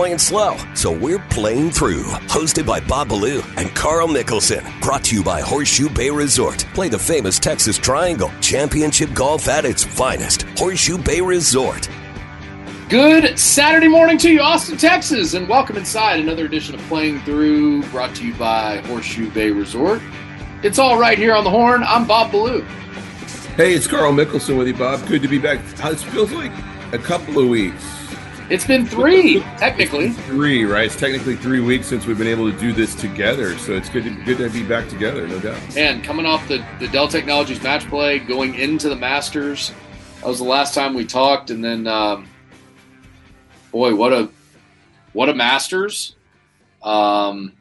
playing slow, so we're playing through. Hosted by Bob Ballou and Carl Mickelson. Brought to you by Horseshoe Bay Resort. Play the famous Texas Triangle. Championship golf at its finest. Horseshoe Bay Resort. Good Saturday morning to you, Austin, Texas, and welcome inside another edition of Playing Through, brought to you by Horseshoe Bay Resort. It's all right here on the horn. I'm Bob Ballou. Hey, it's Carl Mickelson with you, Bob. Good to be back. It feels like a couple of weeks. It's been three, technically. Three, right? It's technically three weeks since we've been able to do this together, so it's good to good to be back together, no doubt. And coming off the the Dell Technologies match play, going into the Masters, that was the last time we talked, and then, um, boy, what a what a Masters. Um,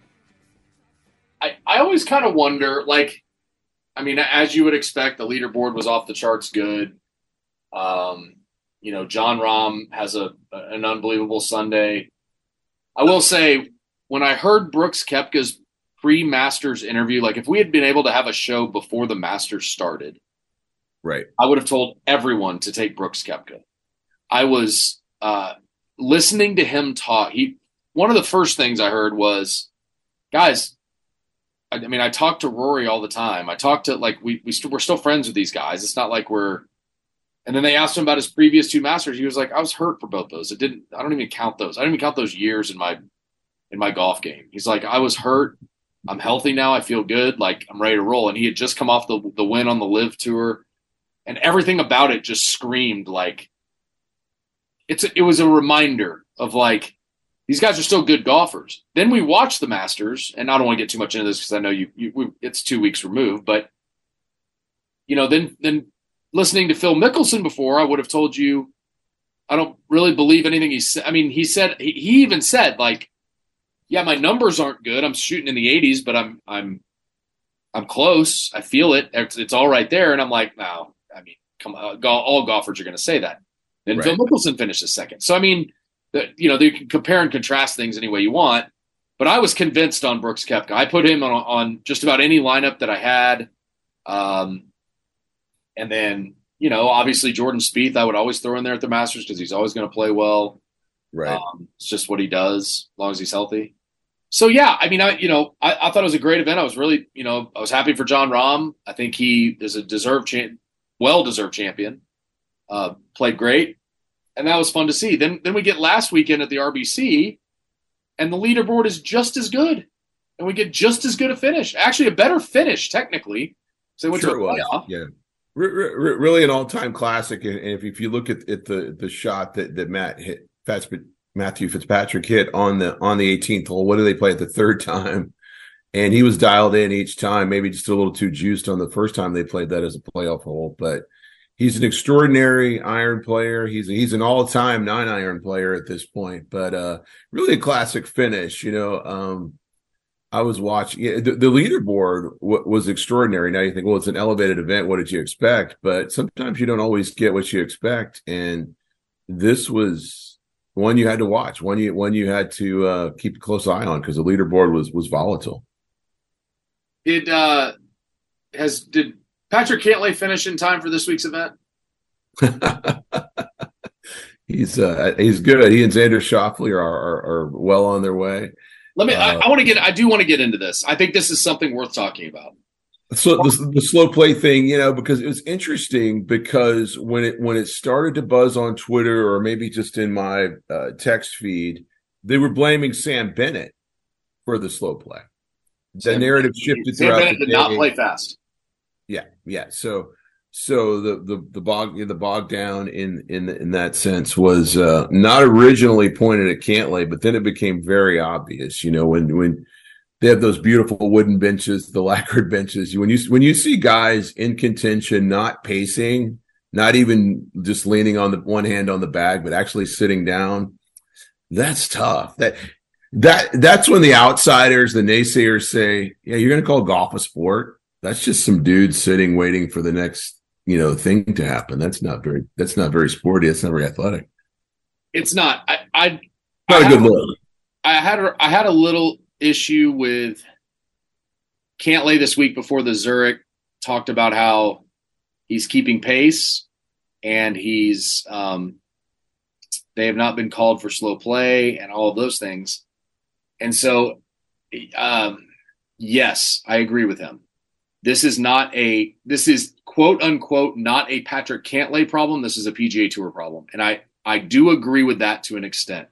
I I always kind of wonder, like, I mean, as you would expect, the leaderboard was off the charts good. Um, you know, Jon Rahm has a an unbelievable Sunday. I will say, when I heard Brooks Koepka's pre-Masters interview, like if we had been able to have a show before the Masters started, right, I would have told everyone to take Brooks Koepka. I was uh, listening to him talk. He one of the first things I heard was, guys. I, I mean, I talk to Rory all the time. I talk to like we we st- we're still friends with these guys. It's not like we're and then they asked him about his previous two masters. He was like, "I was hurt for both those. It didn't. I don't even count those. I don't even count those years in my in my golf game." He's like, "I was hurt. I'm healthy now. I feel good. Like I'm ready to roll." And he had just come off the the win on the LIV tour, and everything about it just screamed like it's. It was a reminder of like these guys are still good golfers. Then we watched the Masters, and I don't want to get too much into this because I know you, you we, it's two weeks removed, but you know, then then listening to Phil Mickelson before, I would have told you I don't really believe anything he said. I mean, he said he, he even said like, "Yeah, my numbers aren't good. I'm shooting in the 80s, but I'm I'm I'm close. I feel it. It's, it's all right there." And I'm like, "No, I mean, come on, all golfers are going to say that." Then right. Phil Mickelson finishes second. So I mean, the, you know, you can compare and contrast things any way you want. But I was convinced on Brooks Koepka. I put him on, on just about any lineup that I had. Um, and then, you know, obviously Jordan Spieth, I would always throw in there at the Masters because he's always going to play well. Right. Um, it's just what he does as long as he's healthy. So yeah, I mean, I you know, I, I, thought it was a great event. I was really, you know, I was happy for Jon Rahm. I think he is a deserved, champ, well deserved champion. Uh, played great, and that was fun to see. Then then we get last weekend at the RBC, and the leaderboard is just as good, and we get just as good a finish. Actually, a better finish technically. So went sure to a playoff. Yeah really an all-time classic. And if, if you look at, at the the shot that that Matt hit, Matthew Fitzpatrick hit on the on the 18th hole, what do they play at the third time? And he was dialed in each time, maybe just a little too juiced on the first time they played that as a playoff hole. But he's an extraordinary iron player. He's he's an all-time nine iron player at this point. But uh, really a classic finish. You know, um, I was watching yeah, the, the leaderboard w- was extraordinary. Now you think, well, it's an elevated event. What did you expect? But sometimes you don't always get what you expect. And this was one you had to watch, one you one you had to uh, keep a close eye on because the leaderboard was was volatile. Did uh has did Patrick Cantlay finish in time for this week's event? he's uh he's good. He and Xander Schauffele are, are, are well on their way. Let me. Uh, I, I want to get. I do want to get into this. I think this is something worth talking about. So the, the, slow play thing, you know, because it was interesting because when it when it started to buzz on Twitter or maybe just in my uh, text feed, they were blaming Sam Bennett for the slow play. The Sam narrative shifted Sam throughout Bennett the did not play fast. Yeah, yeah. So so the the the bog the bog down in in in that sense was uh, not originally pointed at Cantlay, but then it became very obvious. You know when when they have those beautiful wooden benches, the lacquered benches. When you when you see guys in contention not pacing, not even just leaning on the one hand on the bag, but actually sitting down, that's tough. That that that's when the outsiders, the naysayers say, "Yeah, you're going to call golf a sport." That's just some dudes sitting waiting for the next you know thing to happen. That's not very that's not very sporty. It's not very athletic. It's not. I, I not I a good look. I had a, I had a little issue with Cantlay this week before the Zurich talked about how he's keeping pace and he's um, They have not been called for slow play and all of those things. And so, um, yes, I agree with him. This is not a this is quote unquote not a Patrick Cantlay problem. This is a PGA Tour problem, and I I do agree with that to an extent.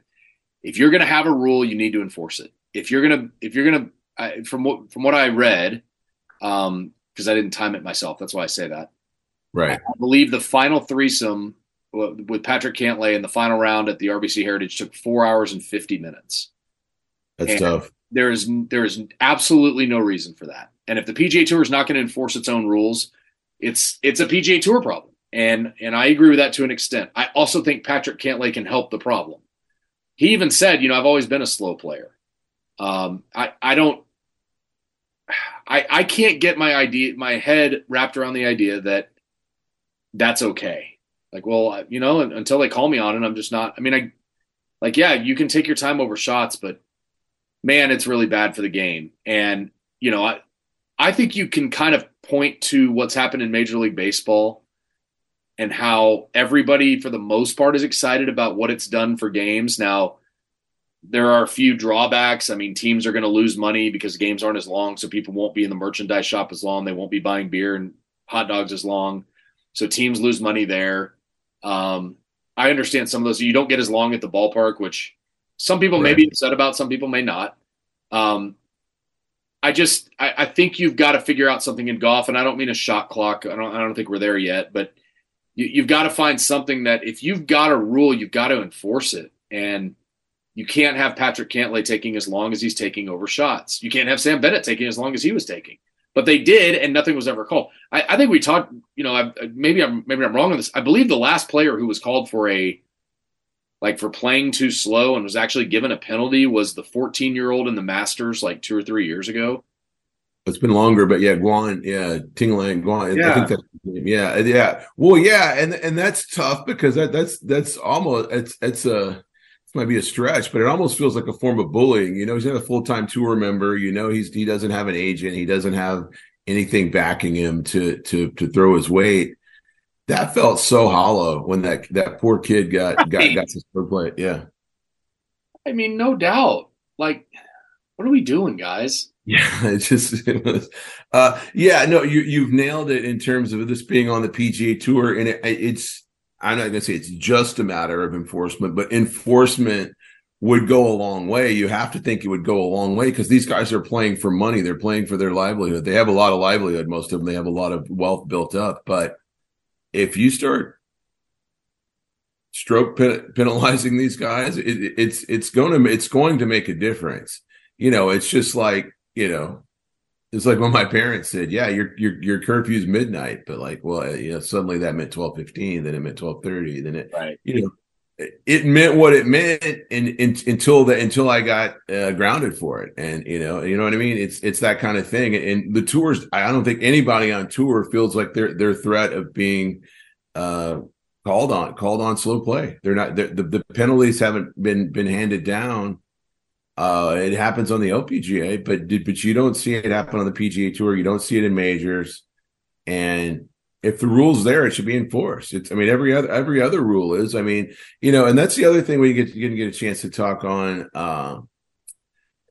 If you're going to have a rule, you need to enforce it. If you're gonna if you're gonna from what from what I read, um, because I didn't time it myself, that's why I say that. Right. I believe the final threesome with Patrick Cantlay in the final round at the RBC Heritage took four hours and fifty minutes. That's And tough. There is there is absolutely no reason for that. And if the PGA Tour is not going to enforce its own rules, it's it's a PGA Tour problem. And and I agree with that to an extent. I also think Patrick Cantlay can help the problem. He even said, you know, I've always been a slow player. Um, I I don't. I I can't get my idea my head wrapped around the idea that that's okay. Like, well, you know, until they call me on it, I'm just not. I mean, I like, yeah, you can take your time over shots, but man, it's really bad for the game. And you know, I I think you can kind of point to what's happened in Major League Baseball and how everybody, for the most part, is excited about what it's done for games. Now, there are a few drawbacks. I mean, teams are going to lose money because games aren't as long, so people won't be in the merchandise shop as long. They won't be buying beer and hot dogs as long, so teams lose money there. Um, I understand some of those. You don't get as long at the ballpark, which some people may be upset about. Some people may not. Um, I just I, I think you've got to figure out something in golf, and I don't mean a shot clock. I don't I don't think we're there yet, but you, you've got to find something that if you've got a rule, you've got to enforce it, and you can't have Patrick Cantlay taking as long as he's taking over shots. You can't have Sam Bennett taking as long as he was taking. But they did, and nothing was ever called. I, I think we talked. You know, I, maybe I'm maybe I'm wrong on this. I believe the last player who was called for a like for playing too slow and was actually given a penalty was the 14 year old in the Masters like two or three years ago. It's been longer, but yeah, Guan, yeah, Tianlang, Guan. I Yeah. think that's his name. yeah, uh, yeah. Well, yeah, and and that's tough because that that's that's almost it's it's a this might be a stretch, but it almost feels like a form of bullying. You know, he's not a full time tour member. You know, he's he doesn't have an agent. He doesn't have anything backing him to to to throw his weight. That felt so hollow when that that poor kid got got Right. got his third play. Yeah. I mean, no doubt. Like, what are we doing, guys? Yeah, it just it was, uh, yeah, no, you you've nailed it in terms of this being on the PGA Tour, and it, it's I'm not gonna say it's just a matter of enforcement, but enforcement would go a long way. You have to think it would go a long way because these guys are playing for money. They're playing for their livelihood. They have a lot of livelihood. Most of them, they have a lot of wealth built up. But if you start stroke pen- penalizing these guys, it, it- it's it's going to it's going to make a difference. You know, it's just like you know, it's like when my parents said, "Yeah, your your your curfew's midnight," but like, well, you know, suddenly that meant twelve fifteen, then it meant twelve thirty, then it Right. you know, it- meant what it meant in, until the until I got uh, grounded for it, and you know, you know what I mean. It's it's that kind of thing, and the tours. I don't think anybody on tour feels like their their threat of being uh, called on called on slow play. They're not they're, the the penalties haven't been been handed down. Uh, it happens on the LPGA, but but you don't see it happen on the PGA Tour. You don't see it in majors, and if the rule's there, it should be enforced. It's, I mean, every other every other rule is. I mean, you know, and that's the other thing we get you get a chance to talk on uh,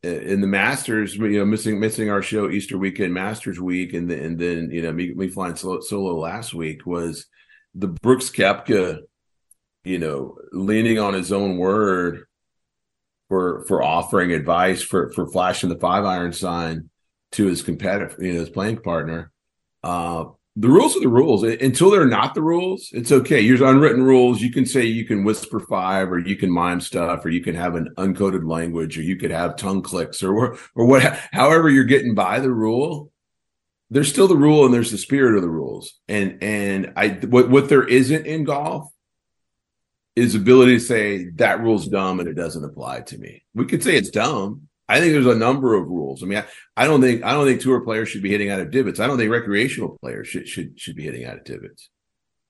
in the Masters. You know, missing missing our show Easter weekend, Masters week, and then and then you know me, me flying solo, solo last week was the Brooks Koepka, you know, leaning on his own word for for offering advice for for flashing the five iron sign to his competitor, you know, his playing partner. Uh, the rules are the rules. Until they're not the rules, it's okay. Here's unwritten rules. You can say you can whisper five, or you can mime stuff, or you can have an uncoded language, or you could have tongue clicks, or or what. However, you're getting by the rule. There's still the rule, and there's the spirit of the rules. And and I what what there isn't in golf is ability to say that rule's dumb and it doesn't apply to me. We could say it's dumb. I think there's a number of rules. I mean, I, I don't think I don't think tour players should be hitting out of divots. I don't think recreational players should should should be hitting out of divots.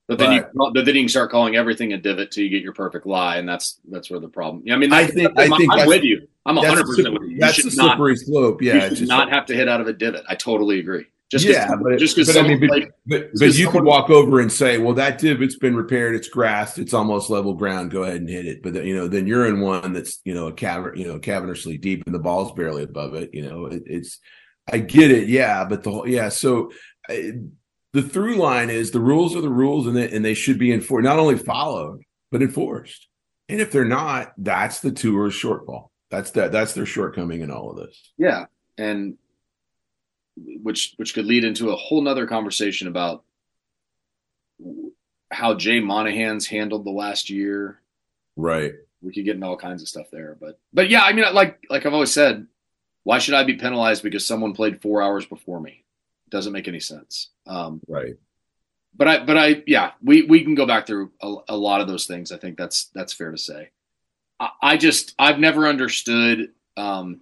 But then, But- you, but then you can start calling everything a divot till you get your perfect lie, and that's that's where the problem. Yeah, I mean, I think- I'm, I think I'm with you. I'm That's 100 the percent slippery- with you. You that's should the not, slippery slope. you Yeah, should it's just not have to hit out of a divot. I totally agree. Just yeah, but just because I mean, but, played, but, but you could walk over and say, "Well, that divot's been repaired. It's grassed. It's almost level ground. Go ahead and hit it." But the, you know, then you're in one that's you know a cavern, you know, cavernously deep, and the ball's barely above it. You know, it, it's. I get it, yeah, but the whole yeah. So I, the through line is the rules are the rules, and they, and they should be enforced, not only followed but enforced. And if they're not, that's the tour's shortfall. That's that. That's their shortcoming in all of this. Yeah, and which which could lead into a whole nother conversation about how Jay Monahan's handled the last year. Right. We could get into all kinds of stuff there, but but yeah, I mean, like like I've always said, why should I be penalized because someone played four hours before me? It doesn't make any sense. Um, right. But I but I yeah, we we can go back through a, a lot of those things. I think that's that's fair to say. I, I just I've never understood um,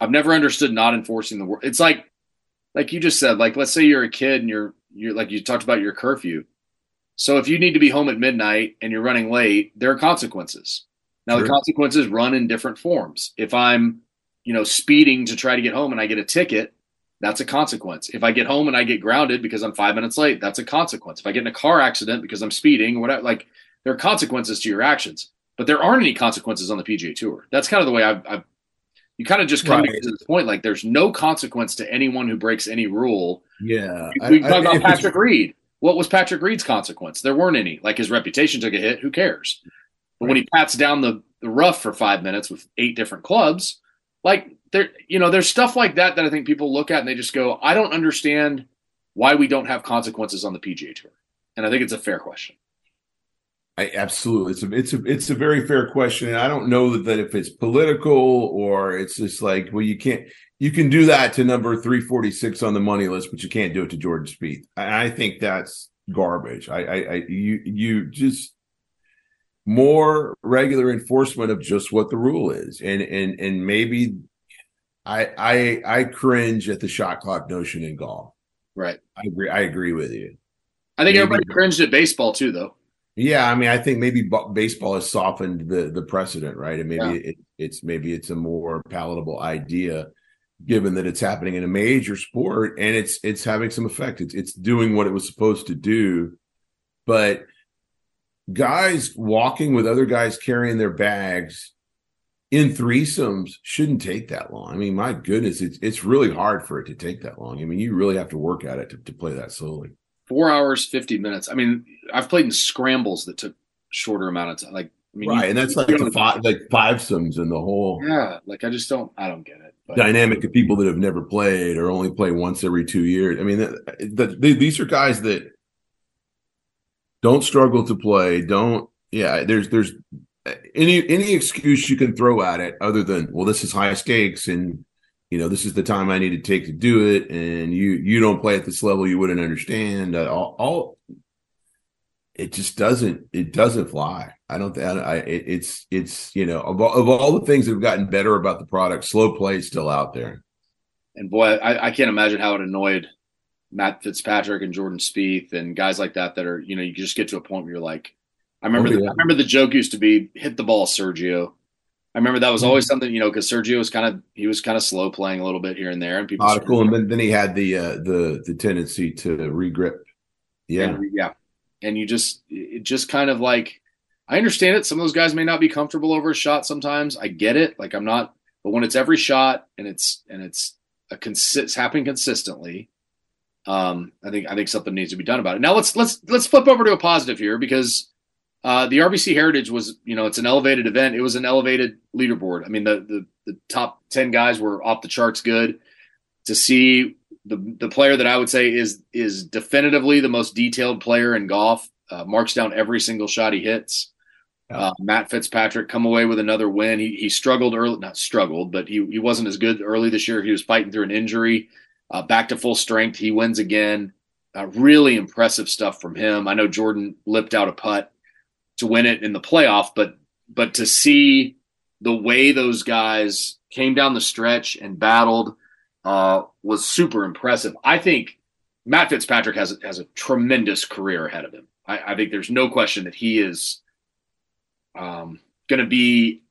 I've never understood not enforcing the word. It's like, like you just said, like let's say you're a kid and you're you're like you talked about your curfew. So if you need to be home at midnight and you're running late, there are consequences. Now the consequences run in different forms. If I'm, you know, speeding to try to get home and I get a ticket, that's a consequence. If I get home and I get grounded because I'm five minutes late, that's a consequence. If I get in a car accident because I'm speeding, whatever, like there are consequences to your actions, but there aren't any consequences on the PGA Tour. That's kind of the way I've, I've you kind of just come right. to this point like there's no consequence to anyone who breaks any rule. Yeah. We, talk about Patrick Reed. What was Patrick Reed's consequence? There weren't any. Like his reputation took a hit. Who cares? But right. when he pats down the, the rough for five minutes with eight different clubs, like there, you know, there's stuff like that that I think people look at and they just go, I don't understand why we don't have consequences on the PGA Tour. And I think it's a fair question. I, absolutely, it's a it's a it's a very fair question, and I don't know that, if it's political or it's just like, well, you can't you can do that to number three forty six on the money list, but you can't do it to Jordan Spieth. I, I think that's garbage. I, I, I you you just more regular enforcement of just what the rule is, and and and maybe I I I cringe at the shot clock notion in golf. Right, I agree. I agree with you. I think maybe, everybody cringed at baseball too, though. Yeah, I mean, I think maybe b- baseball has softened the the precedent, right? And maybe yeah. it, it's maybe it's a more palatable idea, given that it's happening in a major sport and it's it's having some effect. It's it's doing what it was supposed to do, but guys walking with other guys carrying their bags in threesomes shouldn't take that long. I mean, my goodness, it's it's really hard for it to take that long. I mean, you really have to work at it to, to play that slowly four hours, 50 minutes. I mean, I've played in scrambles that took shorter amount of time. Like, I mean, right. You, and that's like the five, like five sums in the whole. Yeah. Like, I just don't, I don't get it. But. Dynamic of people that have never played or only play once every two years. I mean, the, the, the, these are guys that don't struggle to play. Don't, yeah, there's, there's, any any excuse you can throw at it other than well this is high stakes and you know, this is the time I need to take to do it, and you you don't play at this level, you wouldn't understand. Uh, all, all, it just doesn't it doesn't fly. I don't think I, it's it's you know of all, of all the things that have gotten better about the product, slow play is still out there. And boy, I, I can't imagine how it annoyed Matt Fitzpatrick and Jordan Spieth and guys like that that are you know you just get to a point where you're like, I remember oh, yeah. the, I remember the joke used to be hit the ball, Sergio I remember that was always mm-hmm. something, you know, because Sergio was kind of he was kind of slow playing a little bit here and there, and people. Oh, cool. And then, then he had the uh, the the tendency to regrip. Yeah, and, yeah, and you just it just kind of like I understand it. Some of those guys may not be comfortable over a shot sometimes. I get it. Like I'm not, but when it's every shot and it's and it's a consist happening consistently, um, I think I think something needs to be done about it. Now let's let's let's flip over to a positive here because uh, the RBC Heritage was, you know, it's an elevated event. It was an elevated leaderboard. I mean, the, the, the top 10 guys were off the charts good. To see the, the player that I would say is, is definitively the most detailed player in golf, uh, marks down every single shot he hits. Uh, Matt Fitzpatrick come away with another win. He, he struggled early, not struggled, but he, he wasn't as good early this year. He was fighting through an injury. Uh, back to full strength. He wins again. Uh, really impressive stuff from him. I know Jordan lipped out a putt to win it in the playoff, but but to see the way those guys came down the stretch and battled uh, was super impressive. I think Matt Fitzpatrick has has a tremendous career ahead of him. I, I think there's no question that he is um, going to be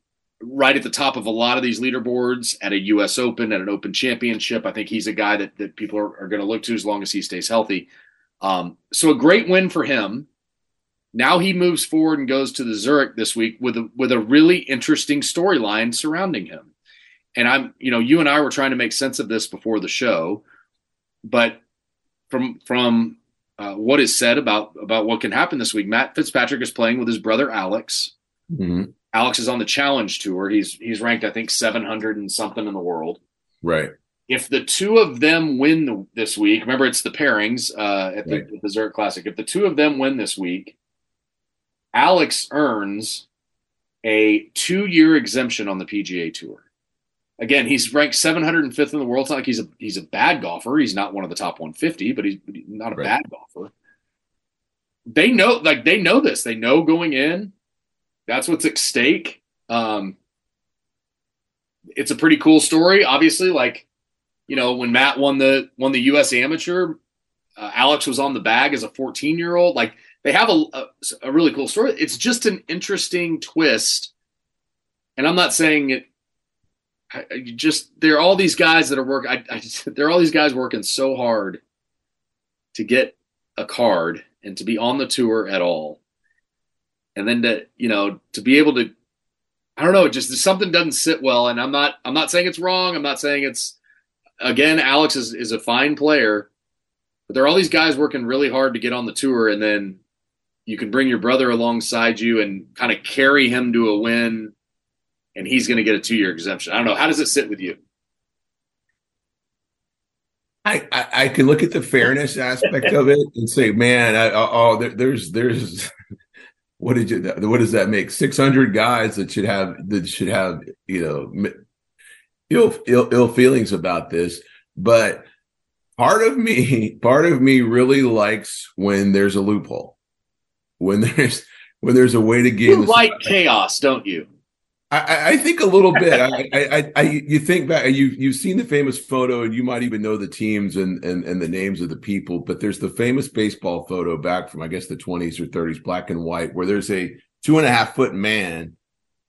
right at the top of a lot of these leaderboards at a U.S. Open, at an Open Championship. I think he's a guy that that people are, are going to look to as long as he stays healthy. Um, so a great win for him. Now he moves forward and goes to the Zurich this week with a with a really interesting storyline surrounding him. And I'm, you know, you and I were trying to make sense of this before the show, but from from uh, what is said about about what can happen this week, Matt Fitzpatrick is playing with his brother Alex. Mm-hmm. Alex is on the Challenge Tour. He's he's ranked, I think, seven hundred and something in the world. Right. If the two of them win the, this week, remember it's the pairings uh, at the, right. the Zurich Classic. If the two of them win this week, Alex earns a two-year exemption on the PGA Tour. Again, he's ranked 705th in the world. It's not like he's a he's a bad golfer. He's not one of the top 150, but he's not a right. bad golfer. They know, like they know this. They know going in that's what's at stake. Um, it's a pretty cool story. Obviously, like you know, when Matt won the won the U.S. Amateur, uh, Alex was on the bag as a 14 year old. Like they have a, a, a really cool story. It's just an interesting twist, and I'm not saying it. I, just there are all these guys that are working. I, I there are all these guys working so hard to get a card and to be on the tour at all and then to you know to be able to I don't know, just something doesn't sit well. And I'm not I'm not saying it's wrong. I'm not saying it's again, Alex is, is a fine player, but there are all these guys working really hard to get on the tour, and then you can bring your brother alongside you and kind of carry him to a win, and he's going to get a two year exemption. I don't know. How does it sit with you? I, I, I can look at the fairness aspect of it and say, man, I, oh, there, there's there's what did you what does that make 600 guys that should have that should have you know ill, ill ill feelings about this but part of me part of me really likes when there's a loophole when there's when there's a way to get you like chaos don't you I, I, think a little bit. I, I, I, you think back, you you've seen the famous photo, and you might even know the teams and, and and the names of the people. But there's the famous baseball photo back from I guess the 20s or 30s, black and white, where there's a two and a half foot man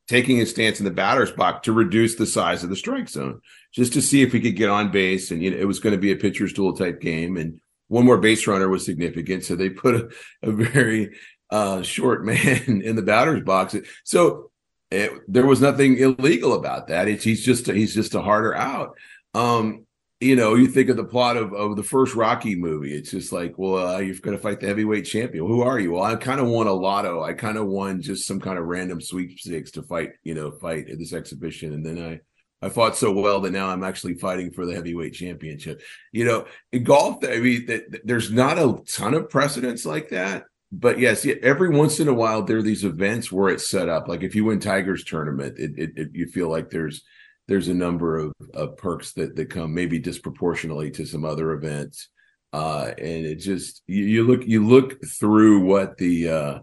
taking his stance in the batter's box to reduce the size of the strike zone, just to see if he could get on base. And you know, it was going to be a pitcher's duel type game, and one more base runner was significant, so they put a, a very uh, short man in the batter's box. So it, there was nothing illegal about that. It's he's just he's just a harder out. Um, you know, you think of the plot of, of the first Rocky movie. It's just like, well, uh, you're going to fight the heavyweight champion. Who are you? Well, I kind of won a lotto. I kind of won just some kind of random sweepstakes to fight, you know, fight at this exhibition, and then I. I fought so well that now I'm actually fighting for the heavyweight championship. You know, in golf, I mean, there's not a ton of precedents like that but yes, every once in a while there are these events where it's set up. Like if you win Tigers tournament, it, it, it you feel like there's there's a number of, of perks that that come maybe disproportionately to some other events. Uh, and it just you, you, look you look through what the uh,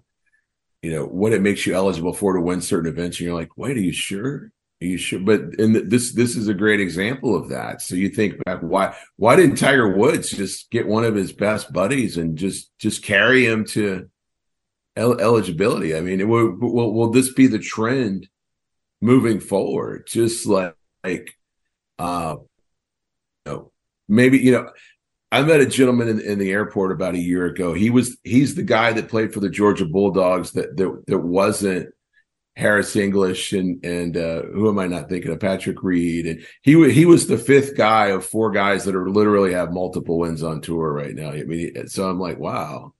you know what it makes you eligible for to win certain events, and you're like, wait, are you sure? You should but and this this is a great example of that. So you think back why why didn't tiger woods just get one of his best buddies and just just carry him to el- eligibility? I mean will, will will this be the trend moving forward? Just like like uh you know maybe you know I met a gentleman in, in, the airport about a year ago. He was he's the guy that played for the Georgia Bulldogs that that, that wasn't Harris English and and uh, who am I not thinking of? Patrick Reed and he he was the fifth guy of four guys that are literally have multiple wins on tour right now. I mean, so I'm like, wow.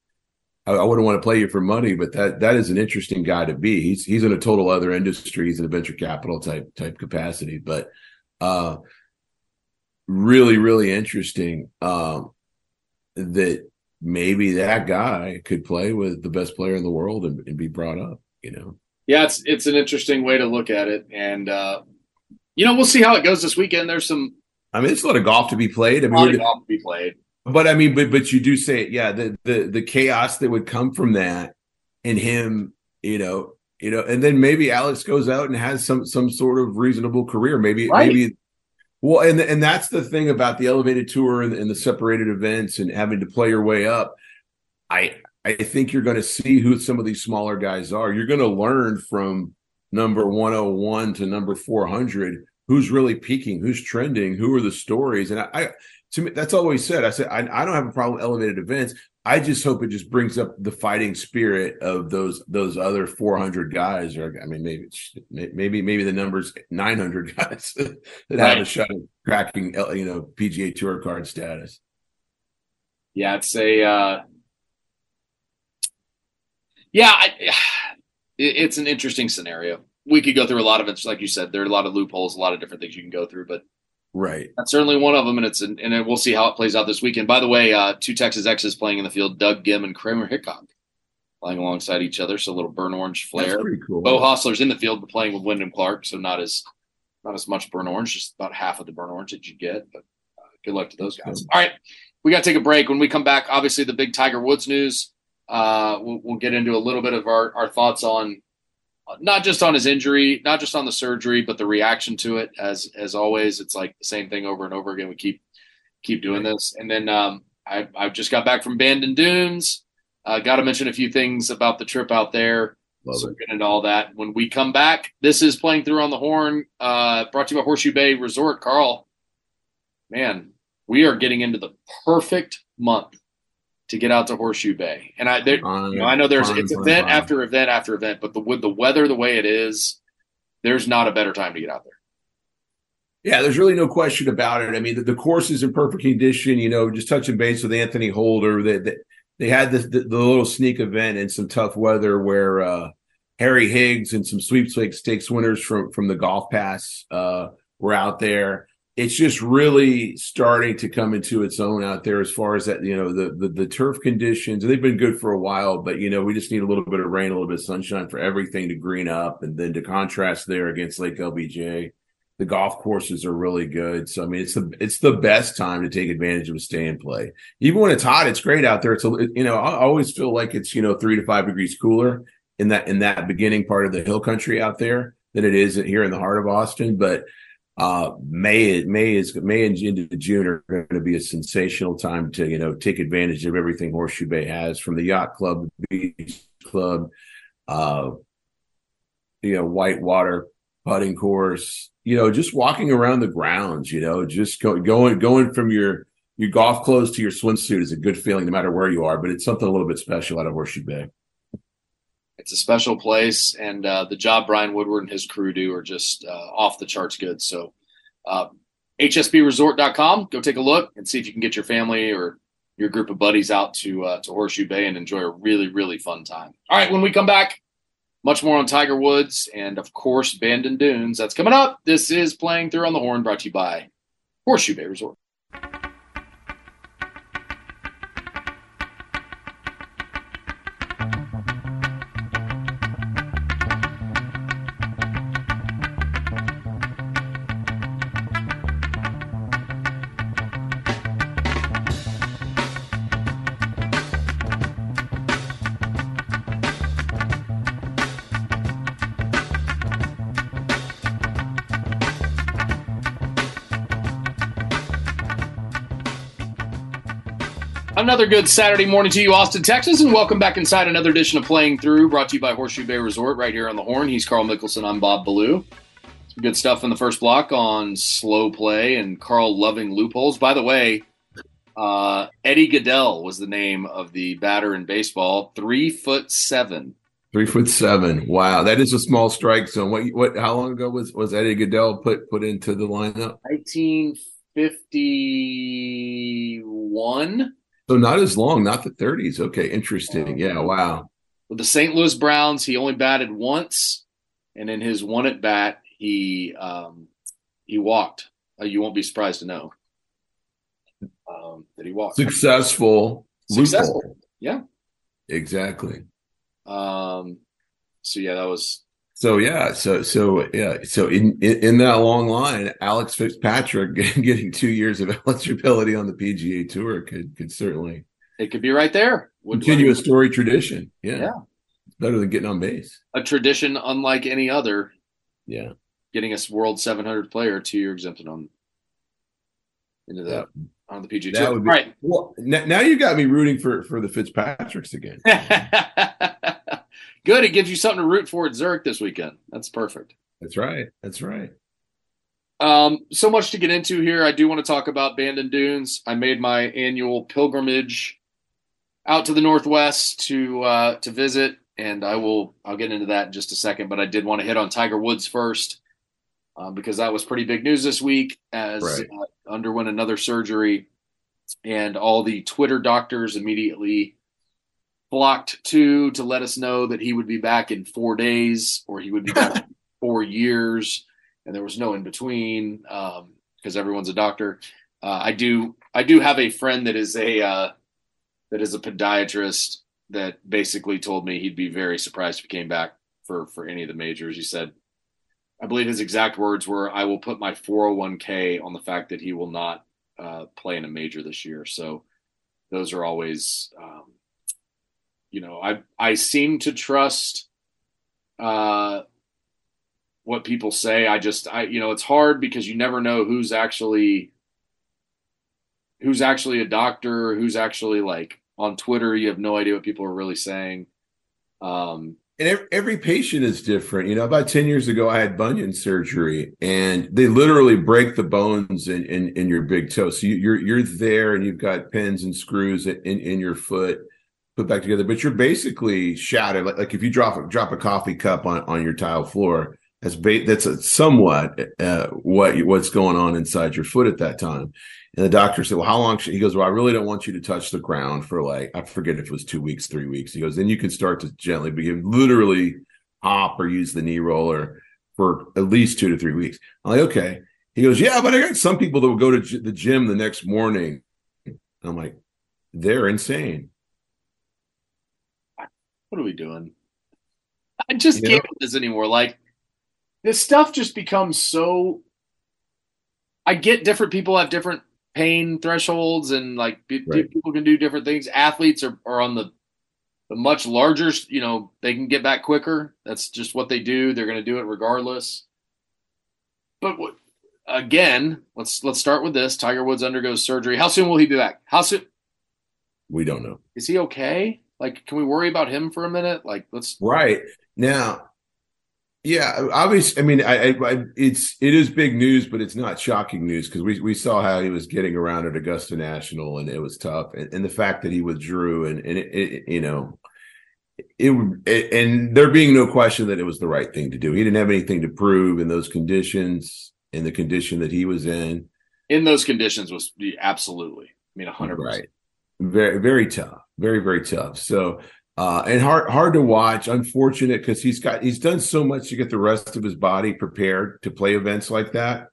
I, I wouldn't want to play you for money, but that that is an interesting guy to be. He's he's in a total other industry. He's in a venture capital type type capacity, but uh, really really interesting. Um, that maybe that guy could play with the best player in the world and, and be brought up. You know yeah, it's it's an interesting way to look at it, and uh, you know we'll see how it goes this weekend. There's some. I mean, it's a lot of golf to be played. I mean, a lot of golf to be played. But I mean, but but you do say, it, yeah, the the the chaos that would come from that, and him, you know, you know, and then maybe Alex goes out and has some some sort of reasonable career. Maybe right. maybe. Well, and and that's the thing about the elevated tour and, and the separated events and having to play your way up. I I think you're going to see who some of these smaller guys are. You're going to learn from number 101 to number 400 who's really peaking who's trending who are the stories. And i, I to me that's always said. I said I, I, don't have a problem with elevated events. I just hope it just brings up the fighting spirit of those those other 400 guys. Or i mean maybe maybe maybe the numbers 900 guys that right. have a shot at cracking you know pga tour card status. Yeah it's a uh yeah I, it's an interesting scenario we could go through a lot of it. Like you said, there are a lot of loopholes, a lot of different things you can go through, but right, that's certainly one of them. And it's an, and we'll see how it plays out this weekend. By the way, uh, two Texas Exes playing in the field: Doug Ghim and Kramer Hickok playing alongside each other. So a little burn orange flare. Cool. Beau Hossler's in the field, but playing with Wyndham Clark, so not as not as much burn orange, just about half of the burn orange that you get. But uh, good luck to those guys. All right, we got to take a break. When we come back, obviously the big Tiger Woods news. Uh, we'll, we'll, get into a little bit of our, our thoughts on not just on his injury, not just on the surgery, but the reaction to it. As as always, it's like the same thing over and over again. We keep keep doing this, and then um, I I just got back from Bandon Dunes. Uh, got to mention a few things about the trip out there. Love so get into all that when we come back. This is playing through on the horn. Uh, brought to you by Horseshoe Bay Resort. Carl, man, we are getting into the perfect month to get out to Horseshoe Bay. And I, there, you know, I know there's it's event after event after event, but the with the weather the way it is, there's not a better time to get out there. Yeah, there's really no question about it. I mean, the, the course is in perfect condition. You know, just touching base with Anthony Holder, that they, they, had this, the, the, little sneak event in some tough weather where uh, Harry Higgs and some sweepstakes stakes winners from from the Golf Pass uh, were out there it's just really starting to come into its own out there as far as that you know the, the the, turf conditions they've been good for a while but you know we just need a little bit of rain a little bit of sunshine for everything to green up and then to contrast there against lake lbj the golf courses are really good. So i mean it's the it's the best time to take advantage of a stay and play. Even when it's hot it's great out there. It's a you know i always feel like it's you know three to five degrees cooler in that in that beginning part of the hill country out there than it is here in the heart of austin but uh, May May is May and into June are going to be a sensational time to you know take advantage of everything Horseshoe Bay has from the yacht club, the beach club, uh, you know whitewater putting course, you know just walking around the grounds, you know just go, going going from your your golf clothes to your swimsuit is a good feeling no matter where you are, but it's something a little bit special out of Horseshoe Bay. It's a special place, and uh, the job Brian Woodward and his crew do are just uh, off the charts good. So, uh, hsbresort.com, go take a look and see if you can get your family or your group of buddies out to uh, to Horseshoe Bay and enjoy a really really fun time. All right, when we come back, much more on Tiger Woods and of course Bandon Dunes. That's coming up. This is playing through on the horn, brought to you by Horseshoe Bay Resort. Another good Saturday morning to you, Austin, Texas, and welcome back inside another edition of Playing Through, brought to you by Horseshoe Bay Resort right here on the Horn. He's Carl Mickelson. I'm Bob Ballou. Some good stuff in the first block on slow play and Carl loving loopholes. By the way, uh, Eddie Gaedel was the name of the batter in baseball. Three foot seven. Three foot seven. Wow, that is a small strike zone. What? What? How long ago was was Eddie Gaedel put put into the lineup? Nineteen fifty one. So not as long, not the 30s. Okay, interesting. Yeah, wow. With the St. Louis Browns, he only batted once, and in his one at bat, he um, he walked. Uh, you won't be surprised to know um, that he walked. Successful. Successful. Loophole. Yeah. Exactly. Um. So yeah, that was so yeah, so so yeah, so in, in, in that long line, Alex Fitzpatrick getting two years of eligibility on the PGA Tour could could certainly it could be right there. Would continue a story tradition. Yeah, yeah, it's better than getting on base. A tradition unlike any other. Yeah, getting a World 700 player two year exempted on into that yeah. on the PGA Tour. Be, right. Well, now you got me rooting for for the Fitzpatricks again. Good. It gives you something to root for at Zurich this weekend. That's perfect. That's right. That's right. Um, so much to get into here. I do want to talk about Bandon Dunes. I made my annual pilgrimage out to the Northwest to uh, to visit, and I will I'll get into that in just a second. But I did want to hit on Tiger Woods first uh, because that was pretty big news this week as right. uh, underwent another surgery, and all the Twitter doctors immediately flocked to to let us know that he would be back in four days or he would be back four years and there was no in between because um, everyone's a doctor. Uh, I do I do have a friend that is a uh, that is a podiatrist that basically told me he'd be very surprised if he came back for for any of the majors. He said, I believe his exact words were, "I will put my 401k on the fact that he will not uh, play in a major this year." So those are always, um, you know, I I seem to trust uh, what people say. I just I you know it's hard because you never know who's actually who's actually a doctor, who's actually like on Twitter. You have no idea what people are really saying. Um, and every, patient is different. You know, about 10 years ago, I had bunion surgery and they literally break the bones in, in, in your big toe. So you, are you're, you're there and you've got pins and screws in, in your foot put back together, but you're basically shattered. Like, like if you drop, drop a coffee cup on, on your tile floor, that's ba- that's a somewhat uh, what what's going on inside your foot at that time. And the doctor said, "Well, how long?" Should, he goes, "Well, I really don't want you to touch the ground for like I forget if it was two weeks, three weeks." He goes, "Then you can start to gently begin, literally hop or use the knee roller for at least two to three weeks." I'm like, "Okay." He goes, "Yeah, but I got some people that will go to the gym the next morning." I'm like, "They're insane." What are we doing? I just you can't know? do this anymore. Like this stuff just becomes so I get different people have different pain thresholds and like right. people can do different things. Athletes are, are on the the much larger, you know, they can get back quicker. That's just what they do. They're going to do it regardless. But what, again, let's let's start with this. Tiger Woods undergoes surgery. How soon will he be back? How soon? We don't know. Is he okay? Like, can we worry about him for a minute? Like, let's right now. Yeah, obviously. I mean, I, I, it's it is big news, but it's not shocking news because we we saw how he was getting around at Augusta National, and it was tough, and, and the fact that he withdrew, and and it, it, you know, it, it and there being no question that it was the right thing to do. He didn't have anything to prove in those conditions, in the condition that he was in. In those conditions was absolutely. I mean, hundred right. Very very tough, very very tough. So uh, and hard hard to watch. Unfortunate because he's got he's done so much to get the rest of his body prepared to play events like that,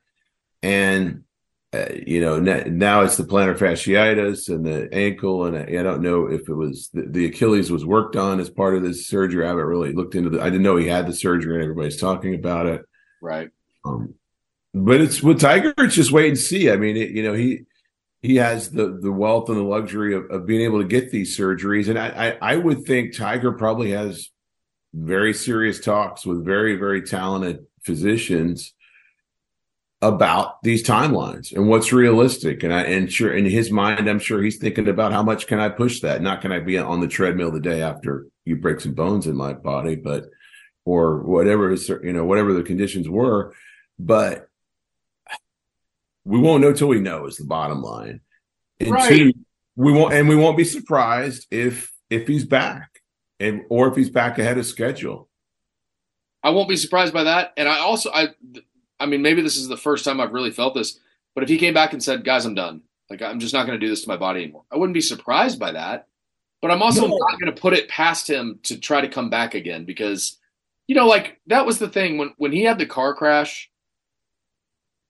and uh, you know n- now it's the plantar fasciitis and the ankle, and I, I don't know if it was the, the, Achilles was worked on as part of this surgery. I haven't really looked into the. I didn't know he had the surgery, and everybody's talking about it. Right. Um, but it's with Tiger. It's just wait and see. I mean, it, you know he he has the the wealth and the luxury of, of being able to get these surgeries. And I, I, I would think Tiger probably has very serious talks with very, very talented physicians about these timelines and what's realistic. And I and sure in his mind, I'm sure he's thinking about how much can I push that? Not can I be on the treadmill the day after you break some bones in my body, but or whatever is you know, whatever the conditions were. But we won't know till we know is the bottom line. And right. two, we won't and we won't be surprised if if he's back and or if he's back ahead of schedule. I won't be surprised by that. And I also I I mean maybe this is the first time I've really felt this, but if he came back and said, "Guys, I'm done. Like I'm just not going to do this to my body anymore." I wouldn't be surprised by that. But I'm also no. not going to put it past him to try to come back again because you know like that was the thing when when he had the car crash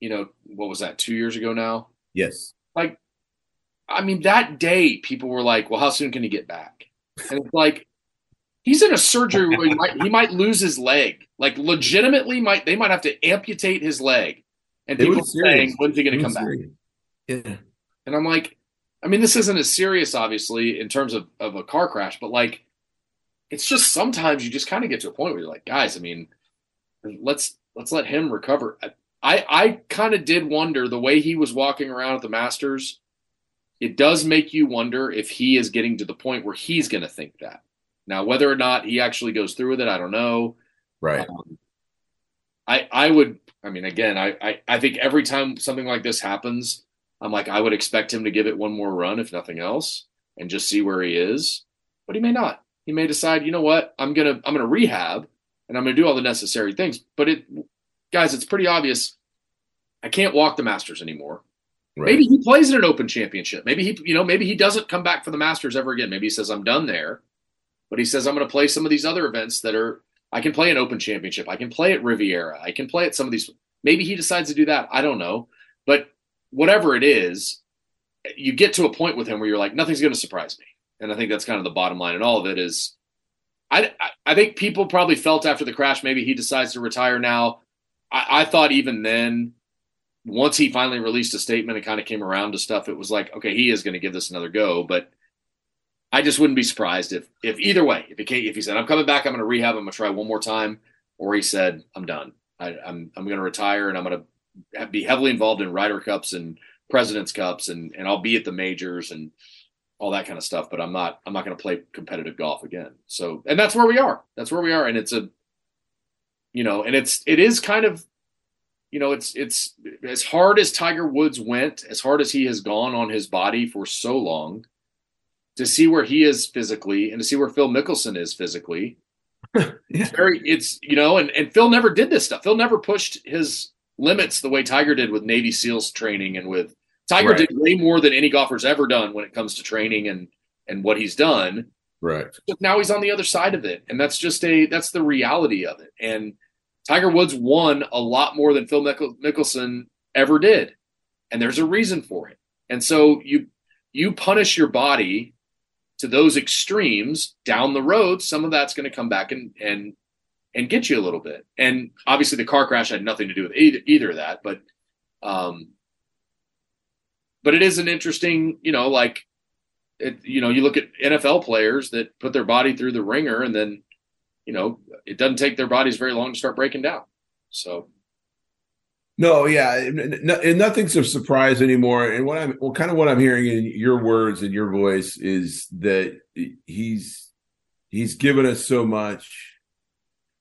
you know, what was that, two years ago now? Yes. Like, I mean, that day people were like, well, how soon can he get back? And it's like, he's in a surgery where he might, he might lose his leg. Like, legitimately, might they might have to amputate his leg. And people saying, when's he going to come serious. back? Yeah. And I'm like, I mean, this isn't as serious, obviously, in terms of, of a car crash, but like, it's just sometimes you just kind of get to a point where you're like, guys, I mean, let's let's let him recover. I I kind of did wonder the way he was walking around at the Masters. It does make you wonder if he is getting to the point where he's going to think that. Now, whether or not he actually goes through with it, I don't know. Right. Um, I I would. I mean, again, I, I I think every time something like this happens, I'm like, I would expect him to give it one more run, if nothing else, and just see where he is. But he may not. He may decide, you know what, I'm gonna I'm gonna rehab and I'm gonna do all the necessary things. But it, guys, it's pretty obvious. I can't walk the Masters anymore. Right. Maybe he plays in an Open Championship. Maybe he, you know, maybe he doesn't come back for the Masters ever again. Maybe he says I'm done there. But he says I'm going to play some of these other events that are. I can play an Open Championship. I can play at Riviera. I can play at some of these. Maybe he decides to do that. I don't know. But whatever it is, you get to a point with him where you're like, nothing's going to surprise me. And I think that's kind of the bottom line in all of it is I, I think people probably felt after the crash, maybe he decides to retire now. I, I thought even then, once he finally released a statement and kind of came around to stuff, it was like, okay, he is going to give this another go. But I just wouldn't be surprised if, if either way, if he came, if he said, I'm coming back, I'm going to rehab, I'm going to try one more time, or he said, I'm done. I, I'm, I'm going to retire and I'm going to be heavily involved in Ryder Cups and President's Cups and, and I'll be at the majors and all that kind of stuff. But I'm not I'm not going to play competitive golf again. So and that's where we are. That's where we are. And it's a you know, and it's it is kind of you know, it's it's as hard as Tiger Woods went, as hard as he has gone on his body for so long, to see where he is physically and to see where Phil Mickelson is physically. yeah. It's very it's you know, and, and Phil never did this stuff. Phil never pushed his limits the way Tiger did with Navy SEALs training and with Tiger right. did way more than any golfer's ever done when it comes to training and and what he's done. Right. But now he's on the other side of it, and that's just a that's the reality of it. And Tiger Woods won a lot more than Phil Mickelson ever did, and there's a reason for it. And so you you punish your body to those extremes down the road. Some of that's going to come back and and and get you a little bit. And obviously, the car crash had nothing to do with either, either of that, but um, but it is an interesting, you know, like, it, you know, you look at NFL players that put their body through the ringer, and then, you know, it doesn't take their bodies very long to start breaking down. So. No, yeah, and nothing's a surprise anymore. And what I'm, well, kind of what I'm hearing in your words and your voice is that he's he's given us so much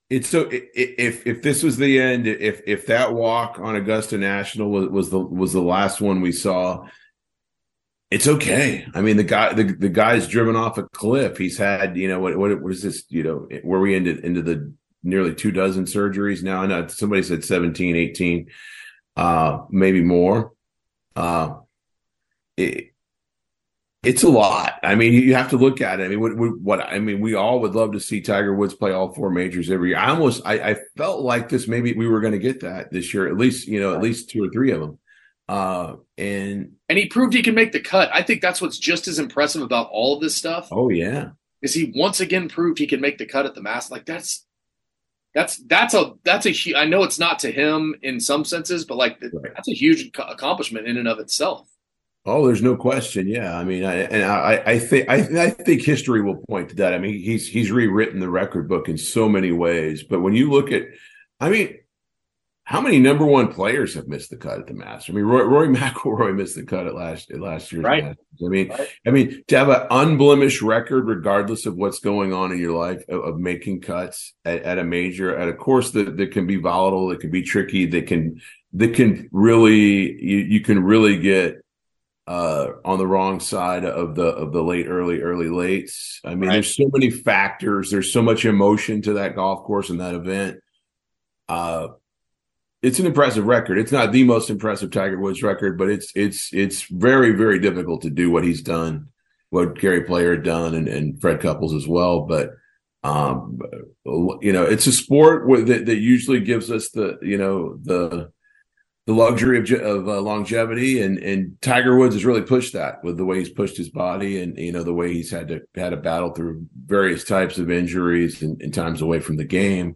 it's so if if this was the end, if if that walk on Augusta National was, was the was the last one we saw, it's okay. I mean, the guy the, the guy's driven off a cliff. He's had you know what what what is this you know where we ended into the nearly two dozen surgeries now. I know somebody said 17, 18, uh, maybe more. Uh, it, it's a lot. I mean, you have to look at it. I mean, what, what, I mean, we all would love to see Tiger Woods play all four majors every year. I almost, I, I felt like this. Maybe we were going to get that this year, at least, you know, at least two or three of them. Uh, and and he proved he can make the cut. I think that's what's just as impressive about all of this stuff. Oh yeah, is he once again proved he can make the cut at the mass? Like that's that's that's a that's a I know it's not to him in some senses, but like right. that's a huge accomplishment in and of itself. Oh, there's no question. Yeah, I mean, I, and I, I think I, I think history will point to that. I mean, he's he's rewritten the record book in so many ways. But when you look at, I mean, how many number one players have missed the cut at the Masters? I mean, Roy, Rory McIlroy missed the cut at last at last year's right. Masters. I mean, right. I mean, to have an unblemished record, regardless of what's going on in your life, of, of making cuts at, at, a major, at a course that, that can be volatile, that can be tricky, that can that can really you, you can really get uh, on the wrong side of the of the late early early lates. I mean, right. there's so many factors. There's so much emotion to that golf course and that event. Uh, it's an impressive record. It's not the most impressive Tiger Woods record, but it's it's it's very very difficult to do what he's done, what Gary Player had done, and, and Fred Couples as well. But um, you know, it's a sport that that usually gives us the you know the the luxury of, of uh, longevity and and Tiger Woods has really pushed that with the way he's pushed his body and you know the way he's had to had to battle through various types of injuries and, and times away from the game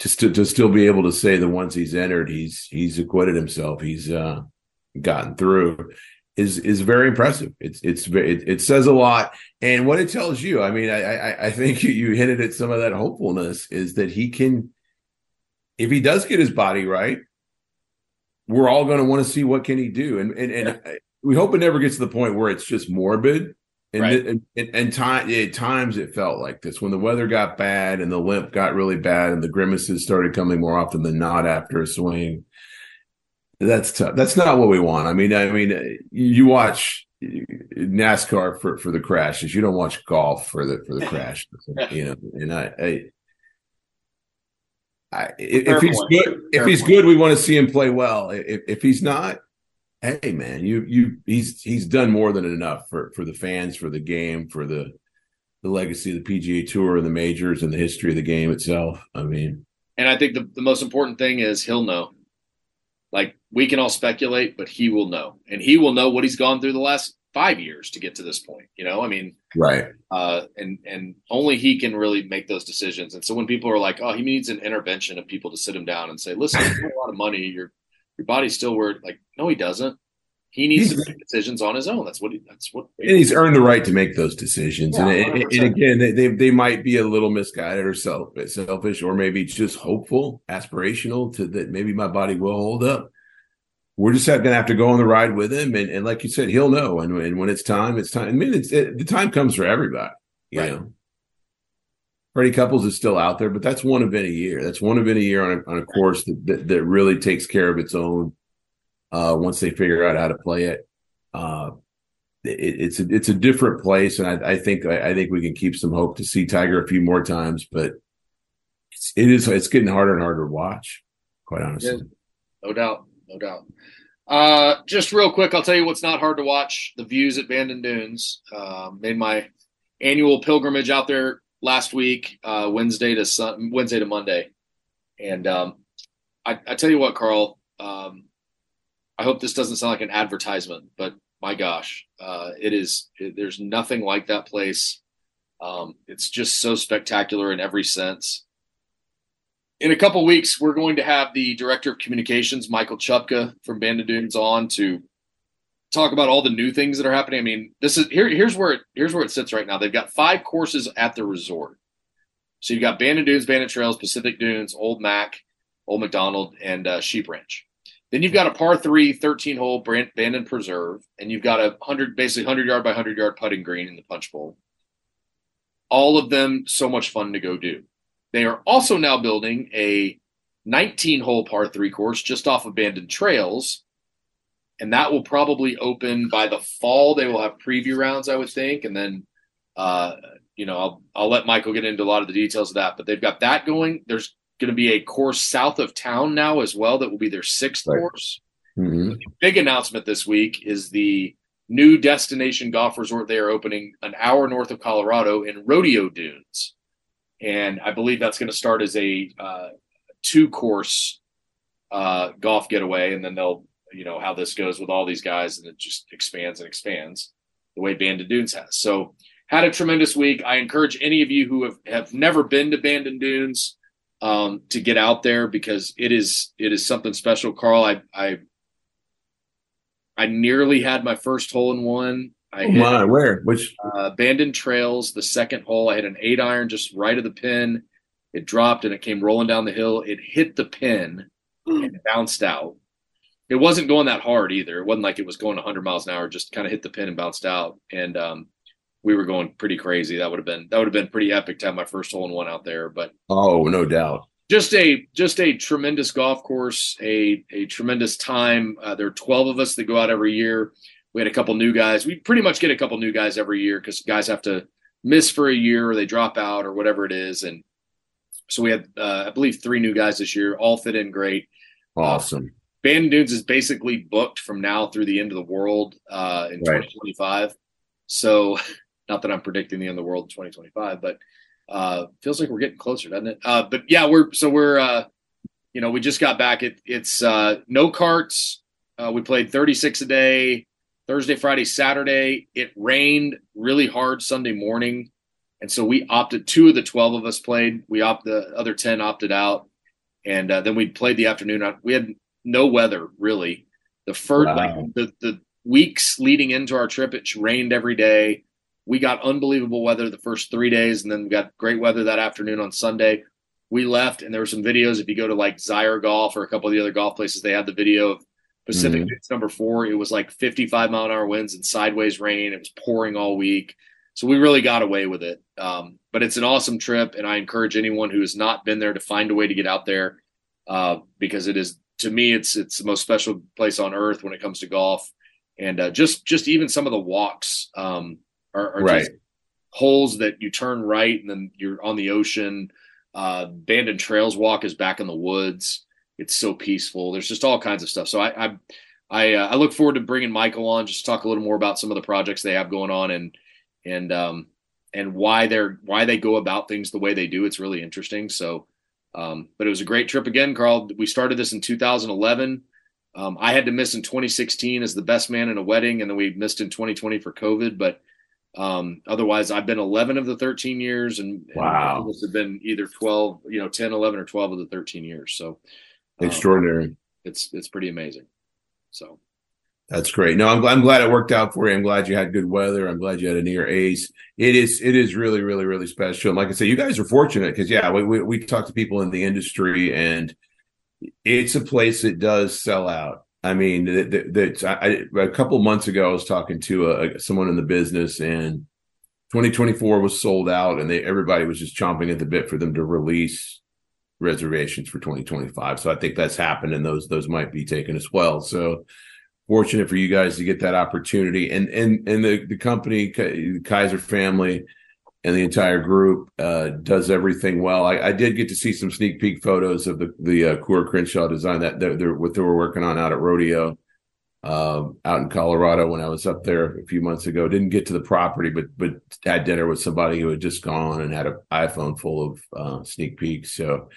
to st- to still be able to say the ones he's entered he's he's acquitted himself he's uh, gotten through is is very impressive. It's it's very it, it, says a lot. And what it tells you I mean I I, I think you, you hinted at some of that hopefulness is that he can if he does get his body right we're all going to want to see what can he do, and and and we hope it never gets to the point where it's just morbid. And, right. and, and, and time, at times it felt like this when the weather got bad and the limp got really bad and the grimaces started coming more often than not after a swing. That's tough. That's not what we want. I mean, I mean, uh, you watch uh, NASCAR for, for the crashes. You don't watch golf for the for the crash. you know, and I, I I, if he's good, if he's good, we want to see him play well. If, if he's not, hey man, you you he's he's done more than enough for for the fans, for the game, for the the legacy of the PGA Tour and the majors and the history of the game itself. I mean, and I think the the most important thing is he'll know. Like we can all speculate, but he will know, and he will know what he's gone through the last five years to get to this point. You know, I mean, right? Uh, and and only he can really make those decisions. And so when people are like, "Oh, he needs an intervention of people to sit him down and say, listen, you a lot of money. Your your body's still where." Like, no, he doesn't. He needs he's, to make decisions on his own. That's what he. That's what. And he's earned the right to make those decisions. Yeah, and, and, again, they they might be a little misguided or self, selfish, or maybe just hopeful, aspirational to that maybe my body will hold up we're just going to have to go on the ride with him, and, and like you said, he'll know. And, and when it's time, it's time. I mean, it's it, the time comes for everybody. You right. know, Freddie Couples is still out there, but that's one event a year. That's one event a year on a on a course that that, that really takes care of its own. Uh, once they figure out how to play it, uh, it it's a, it's a different place, and I, I think I, I, think we can keep some hope to see Tiger a few more times, but it's, it is it's getting harder and harder to watch. Quite honestly, no doubt no doubt. Uh, just real quick, I'll tell you what's not hard to watch: the views at Bandon Dunes. Uh, made my annual pilgrimage out there last week, uh, Wednesday to sun, Wednesday to Monday, and um, I, I, tell you what, Carl. Um, I hope this doesn't sound like an advertisement, but my gosh, uh, it is. It, there's nothing like that place. Um, it's just so spectacular in every sense in a couple weeks, we're going to have the director of communications, Michael Chupka from Bandon Dunes, on to talk about all the new things that are happening. I mean, this is here. Here's where it, here's where it sits right now. They've got five courses at the resort. So you've got Bandon Dunes, Bandon Trails, Pacific Dunes, Old Mac, Old Macdonald, and uh, Sheep Ranch. Then you've got a par three, 13 hole Bandon Preserve, and you've got a hundred, basically hundred yard by hundred yard putting green in the punch bowl. All of them so much fun to go do. They are also now building a 19 hole par three course just off Bandon Trails. And that will probably open by the fall. They will have preview rounds, I would think. And then, uh, you know, I'll, I'll let Michael get into a lot of the details of that. But they've got that going. There's going to be a course south of town now as well that will be their sixth right. course. Mm-hmm. big announcement this week is the new destination golf resort they are opening an hour north of Colorado in Rodeo Dunes and I believe that's going to start as a uh, two course uh, golf getaway, and then they'll you know how this goes with all these guys, and it just expands and expands the way Bandon Dunes has. So had a tremendous week. I encourage any of you who have, have never been to Bandon Dunes um, to get out there because it is it is something special. Carl, I I I nearly had my first hole in one I oh my, where? Which uh, Bandon Trails, the second hole. I had an eight iron just right of the pin. It dropped and it came rolling down the hill. It hit the pin and bounced out. It wasn't going that hard either. It wasn't like it was going 100 miles an hour. Just kind of hit the pin and bounced out. And um, we were going pretty crazy. That would have been that would have been pretty epic to have my first hole in one out there. But oh, no doubt. Just a just a tremendous golf course, a a tremendous time. Uh, there are 12 of us that go out every year we had a couple new guys. We pretty much get a couple new guys every year because guys have to miss for a year or they drop out or whatever it is. And so we had, uh, I believe, three new guys this year. All fit in great. Awesome. Uh, Bandon Dunes is basically booked from now through the end of the world uh, in right. 2025. So, not that I'm predicting the end of the world in 2025, but uh, feels like we're getting closer, doesn't it? Uh, but yeah, we're so we're uh, you know we just got back. It, it's uh, no carts. Uh, we played 36 a day. Thursday, Friday, Saturday. It rained really hard Sunday morning. And so we opted, two of the 12 of us played. We opted, the other 10 opted out. And uh, then we played the afternoon. We had no weather really. The first, wow. like the, the weeks leading into our trip, it rained every day. We got unbelievable weather the first three days, and then we got great weather that afternoon on Sunday. We left, and there were some videos. If you go to like Zyre Golf or a couple of the other golf places, they had the video of Pacific mm-hmm. number four. It was like 55 mile an hour winds and sideways rain. It was pouring all week. So we really got away with it. Um, but it's an awesome trip, and I encourage anyone who has not been there to find a way to get out there uh, because it is to me it's it's the most special place on earth when it comes to golf, and uh, just just even some of the walks um, are, are right. holes that you turn right and then you're on the ocean. Uh, Bandon Trails walk is back in the woods. It's so peaceful. There's just all kinds of stuff. So I I I, uh, I look forward to bringing Michael on just to talk a little more about some of the projects they have going on and and um, and why they're why they go about things the way they do. It's really interesting. So, um, but it was a great trip again, Carl. We started this in 2011. Um, I had to miss in 2016 as the best man in a wedding, and then we missed in 2020 for COVID. But um, otherwise, I've been 11 of the 13 years, and, wow, and have been either 12, you know, 10, 11, or 12 of the 13 years. So um, extraordinary. It's it's pretty amazing. So that's great. No, I'm, I'm glad it worked out for you. I'm glad you had good weather. I'm glad you had a near ace. It is, it is really, really, really special. And like I said, you guys are fortunate because yeah, we, we, we talk to people in the industry and it's a place that does sell out. I mean, that, that I, a couple months ago, I was talking to a, someone in the business and 2024 was sold out and they, everybody was just chomping at the bit for them to release reservations for 2025. So I think that's happened and those, those might be taken as well. So, fortunate for you guys to get that opportunity and and and the the company the Keiser family and the entire group uh, does everything well. I, I, did get to see some sneak peek photos of the the uh, Coore Crenshaw design that they're, they're, what they were working on out at Rodeo um, out in Colorado when I was up there a few months ago. Didn't get to the property, but but had dinner with somebody who had just gone and had an iPhone full of uh, sneak peeks. So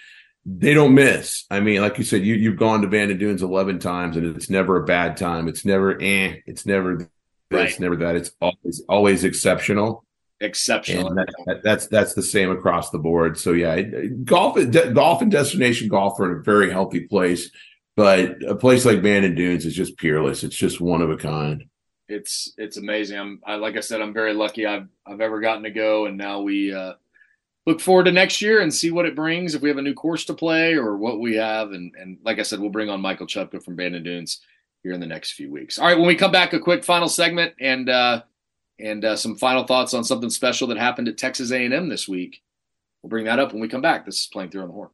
they don't miss. I mean, like you said, you you've gone to Bandon Dunes eleven times, and it's never a bad time. It's never eh. It's never this, right. never that. It's always always exceptional. Exceptional. That, that, that's that's the same across the board. So yeah, golf de- golf and destination golf are in a very healthy place, but a place like Bandon Dunes is just peerless. It's just one of a kind. It's it's amazing. I'm I, like I said, I'm very lucky. I've I've ever gotten to go, and now we. uh look forward to next year and see what it brings if we have a new course to play or what we have. And, and like I said, we'll bring on Michael Chupka from Bandon Dunes here in the next few weeks. All right, when we come back, a quick final segment and uh, and uh, some final thoughts on something special that happened at Texas A&M this week. We'll bring that up when we come back. This is playing through on the horn.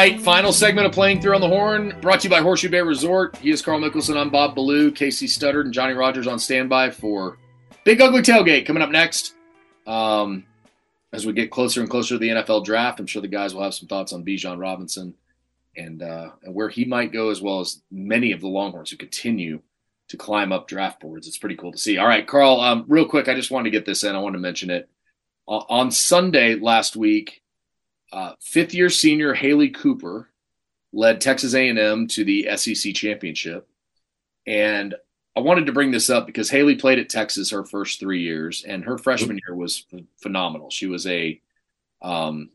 Right, final segment of Playing Through on the Horn, brought to you by Horseshoe Bay Resort. He is Carl Mickelson. I'm Bob Ballou. Casey Studdard and Johnny Rogers on standby for Big Ugly Tailgate coming up next. Um, as we get closer and closer to the NFL draft, I'm sure the guys will have some thoughts on Bijan Robinson and, uh, and where he might go, as well as many of the Longhorns who continue to climb up draft boards. It's pretty cool to see. All right, Carl, um, real quick, I just wanted to get this in. I wanted to mention it. Uh, on Sunday last week, uh, fifth year senior Hailee Cooper led Texas A&M to the SEC championship, and I wanted to bring this up because Hailee played at Texas her first three years, and her freshman year was phenomenal. She was a um,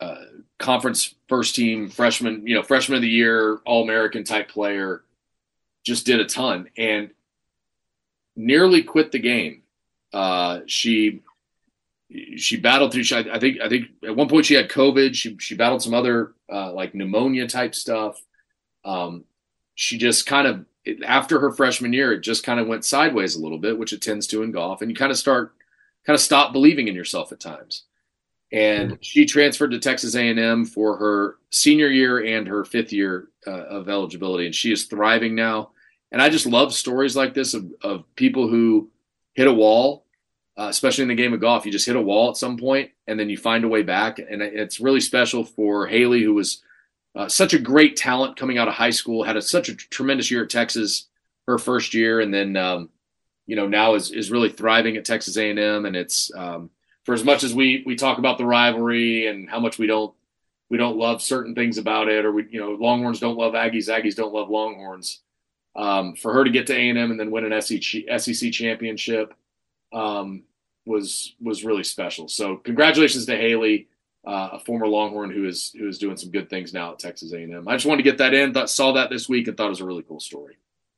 uh, conference first team freshman, you know, freshman of the year, All American type player. Just did a ton and nearly quit the game. Uh, she she battled through. I think I think at one point she had COVID. She she battled some other uh, like pneumonia type stuff. Um, she just kind of after her freshman year, it just kind of went sideways a little bit, which it tends to in golf, and you kind of start kind of stop believing in yourself at times. And mm-hmm. she transferred to Texas A&M for her senior year and her fifth year uh, of eligibility, and she is thriving now. And I just love stories like this of, of people who hit a wall uh, especially in the game of golf. You just hit a wall at some point and then you find a way back. And it's really special for Hailee, who was uh, such a great talent coming out of high school, had a, such a tremendous year at Texas her first year, and then um, you know now is is really thriving at Texas A&M. And it's um, for as much as we we talk about the rivalry and how much we don't we don't love certain things about it, or we you know Longhorns don't love Aggies, Aggies don't love Longhorns. um, for her to get to A and M and then win an SEC championship um, was was really special. So congratulations to Hailee, uh, a former Longhorn who is who is doing some good things now at Texas A and M. I just wanted to get that in. Thought, saw that this week and thought it was a really cool story.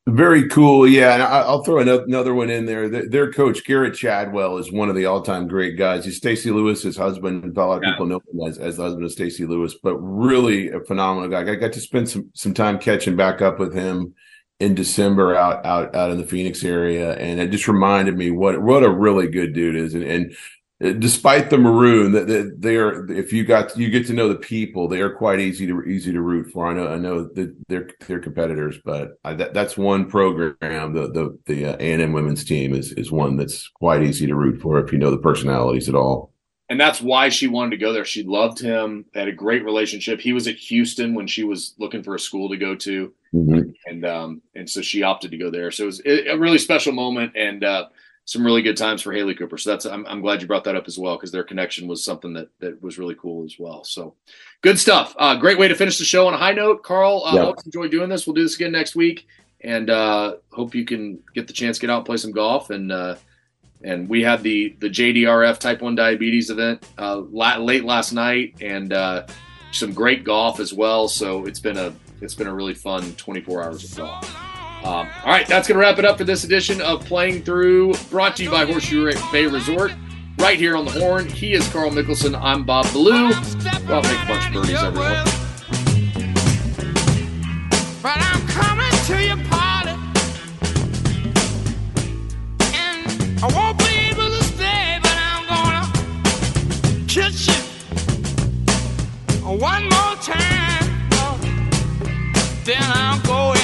Very cool, yeah. And I'll throw another one in there. Their coach Gerrod Chadwell is one of the all-time great guys. He's Stacy Lewis's husband. A lot of yeah. people know him as, as the husband of Stacy Lewis, but really a phenomenal guy. I got to spend some some time catching back up with him in December out out out in the Phoenix area, and it just reminded me what what a really good dude is, and, and despite the maroon that they are if you got you get to know the people they are quite easy to easy to root for. I know i know that they're they're competitors but I, that, that's one program the the the uh, a&m women's team is is one that's quite easy to root for if you know the personalities at all and that's why she wanted to go there she loved him they had a great relationship he was at houston when she was looking for a school to go to mm-hmm. and um and so she opted to go there so it was a really special moment and uh some really good times for Hailee Cooper. So that's I'm, I'm glad you brought that up as well because their connection was something that that was really cool as well. So good stuff. Uh, great way to finish the show on a high note, Carl. Uh, yep. Always enjoy doing this. We'll do this again next week, and uh, hope you can get the chance to get out and play some golf. And uh, and we had the the JDRF Type One Diabetes event uh, late last night, and uh, some great golf as well. So it's been a it's been a really fun 24 hours of golf. Um, all right, that's gonna wrap it up for this edition of Playing Through, brought to you by Horseshoe Bay Resort. Right here on the horn, he is Carl Mickelson. I'm Bob Ballou. Well, make a bunch of birdies, everyone. But I'm coming to you. one more time, oh. then I'm going.